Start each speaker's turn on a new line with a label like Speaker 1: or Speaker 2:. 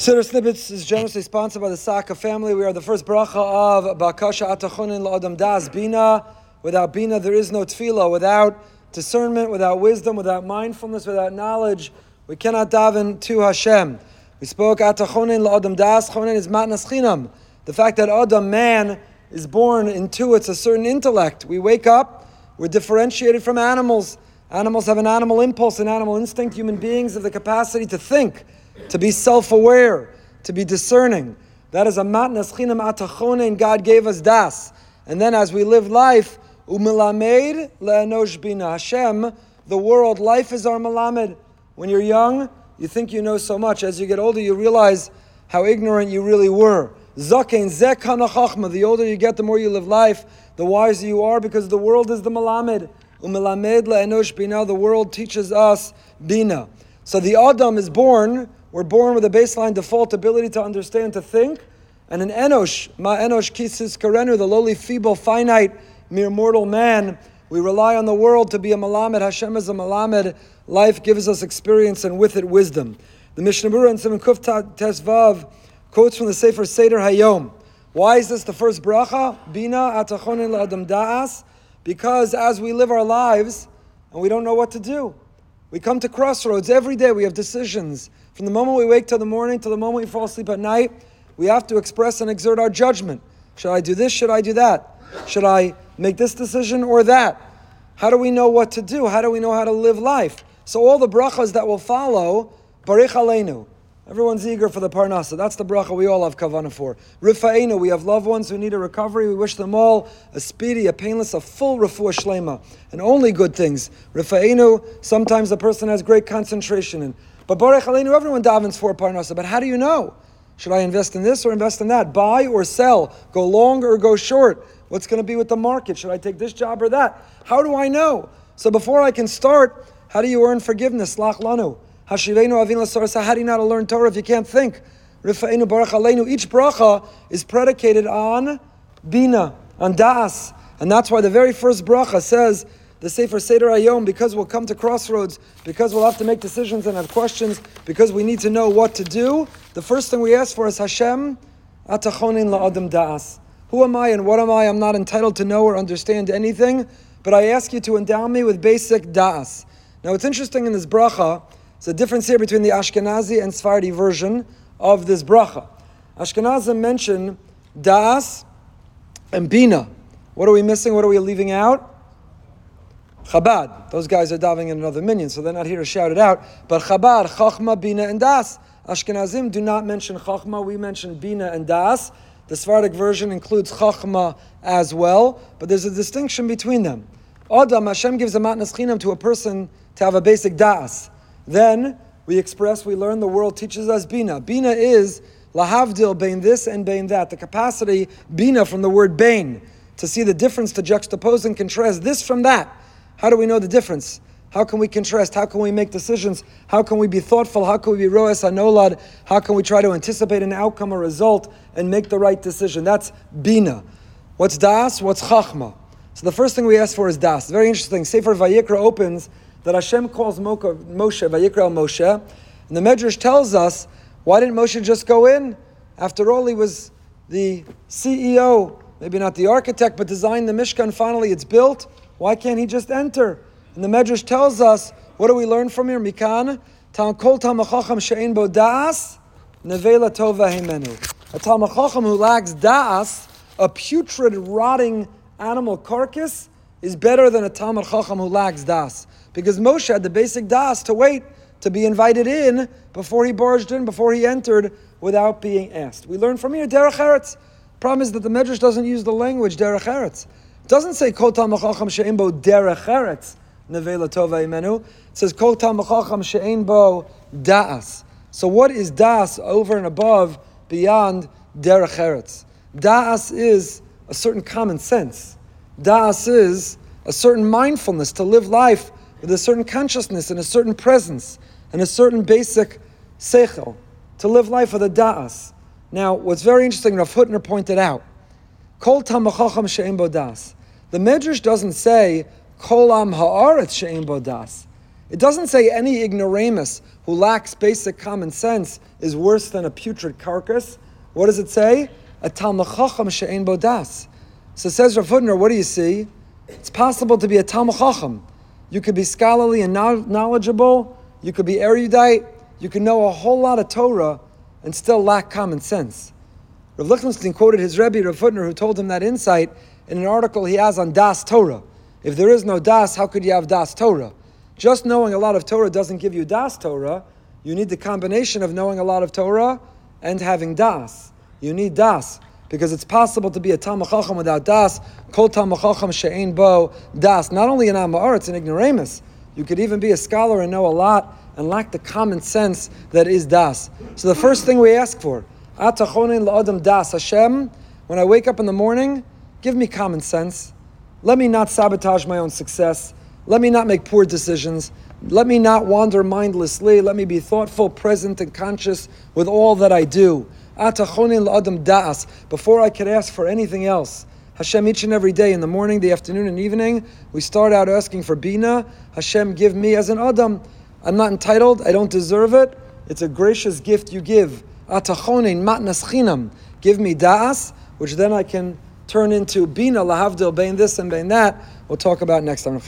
Speaker 1: Siddur Snippets is generously sponsored by the Saka family. We are the first bracha of Bakasha Atachonin La'adam Das Bina. Without Bina, there is no tefillah. Without discernment, without wisdom, without mindfulness, without knowledge, we cannot daven to Hashem. We spoke Atachonin La'adam Das. Chonin is matnas chinam. The fact that Adam, man, is born into it's a certain intellect. We wake up, we're differentiated from animals. Animals have an animal impulse, an animal instinct. Human beings have the capacity to think to be self aware, to be discerning. That is a matnas chinam atachone, and God gave us das. And then as we live life, umilamed le'anosh bina Hashem, the world, life is our malamed. When you're young, you think you know so much. As you get older, you realize how ignorant you really were. Zakein zekana chachma. The older you get, the more you live life, the wiser you are, because the world is the malamed. Umilamed le'anosh bina. The world teaches us bina. So the Adam is born we're born with a baseline default ability to understand, to think, and an enosh, ma enosh kisis karenu, the lowly, feeble, finite, mere mortal man. We rely on the world to be a malamed. Hashem is a malamed. Life gives us experience and with it wisdom. The Mishnah Berurah in Simon Kuf Tesvav quotes from the Sefer Seder Hayom. Why is this the first bracha? Bina atachonin la'adam da'as. Because as we live our lives and we don't know what to do, we come to crossroads every day. We have decisions. From the moment we wake till the morning till the moment we fall asleep at night, we have to express and exert our judgment. Should I do this? Should I do that? Should I make this decision or that? How do we know what to do? How do we know how to live life? So all the brachas that will follow, Barich Aleinu. Everyone's eager for the parnasa. That's the bracha we all have kavana for. Rifa'enu, we have loved ones who need a recovery. We wish them all a speedy, a painless, a full refuah shlema, and only good things. Rifa'enu, sometimes a person has great concentration in. But Baruch Aleinu, everyone davens for parnasa. But how do you know? Should I invest in this or invest in that? Buy or sell? Go long or go short? What's going to be with the market? Should I take this job or that? How do I know? So before I can start, how do you earn forgiveness? Lach lanu. Hashivenu avin l'sarasa. How do you to learn Torah if you can't think? Rifa'inu baruch aleinu. Each bracha is predicated on bina, on das. And that's why the very first bracha says, the Sefer Seder Hayom, because we'll come to crossroads, because we'll have to make decisions and have questions, because we need to know what to do, the first thing we ask for is Hashem, atachonin la'adam das. Who am I and what am I? I'm not entitled to know or understand anything, but I ask you to endow me with basic das. Now, it's interesting in this bracha, there's a difference here between the Ashkenazi and Sephardi version of this bracha. Ashkenazim mention das and bina. What are we missing? What are we leaving out? Chabad. Those guys are diving in another minyan, so they're not here to shout it out. But Chabad, Chachma, Bina, and Das. Ashkenazim do not mention Chachma, we mention Bina and Das. The Sephardic version includes Chachma as well, but there's a distinction between them. Adam, Hashem gives a matnas chinam to a person to have a basic Das. Then we express, we learn, the world teaches us Bina. Bina is lahavdil, bain this and bain that. The capacity, Bina from the word bain, to see the difference, to juxtapose and contrast this from that. How do we know the difference? How can we contrast? How can we make decisions? How can we be thoughtful? How can we be roes anolad? How can we try to anticipate an outcome, a result, and make the right decision? That's bina. What's das? What's chachma? So the first thing we ask for is das. Very interesting. Sefer Vayikra opens that Hashem calls Moshe, Vayikra Moshe, and the Medrash tells us, why didn't Moshe just go in? After all, he was the CEO, maybe not the architect, but designed the Mishkan. Finally, it's built. Why can't he just enter? And the Medrash tells us, what do we learn from here? Mikan, Tam kol tamachacham she'en bo da'as, nevela tova hemenu. A tamachacham who lacks da'as, a putrid, rotting animal carcass, is better than a Talmud Chacham who lacks das. Because Moshe had the basic das to wait to be invited in before he barged in, before he entered, without being asked. We learn from here, Derech Eretz. Problem is that the Medrash doesn't use the language Derech Eretz. It doesn't say Kol Chacham She'en Bo Derech Eretz, Nevela Tova Imenu. It says Kol Chacham She'en Bo Das. So what is Das over and above, beyond Derech Eretz? Das is a certain common sense. Das is a certain mindfulness to live life with a certain consciousness and a certain presence and a certain basic seichel, to live life with a da'as. Now, what's very interesting, Rav Hutner pointed out, Kol tamachacham she'em bodas. The Medrash doesn't say Kol am haaretz she'em bodas. It doesn't say any ignoramus who lacks basic common sense is worse than a putrid carcass. What does it say? A Talmud Chacham she'en bodas. So says Rav Hutner, what do you see? It's possible to be a Talmud Chacham. You could be scholarly and knowledgeable. You could be erudite. You could know a whole lot of Torah and still lack common sense. Rav Lichtenstein quoted his Rebbe, Rav Hutner, who told him that insight in an article he has on Das Torah. If there is no Das, how could you have Das Torah? Just knowing a lot of Torah doesn't give you Das Torah. You need the combination of knowing a lot of Torah and having Das. You need Das because it's possible to be a Talmud Chacham without Das. Kol Talmud Chacham she'ein bo Das. Not only an Amar, it's an ignoramus. You could even be a scholar and know a lot and lack the common sense that is Das. So the first thing we ask for, Atachonin la'adam Das. Hashem, when I wake up in the morning, give me common sense. Let me not sabotage my own success. Let me not make poor decisions. Let me not wander mindlessly. Let me be thoughtful, present, and conscious with all that I do. Before I could ask for anything else. Hashem, each and every day, in the morning, the afternoon, and evening, we start out asking for bina. Hashem, give me as an adam. I'm not entitled. I don't deserve it. It's a gracious gift you give. Atachonin matnas chinam. Give me da'as, which then I can turn into bina lahavdil, bain this and bain that. We'll talk about next time.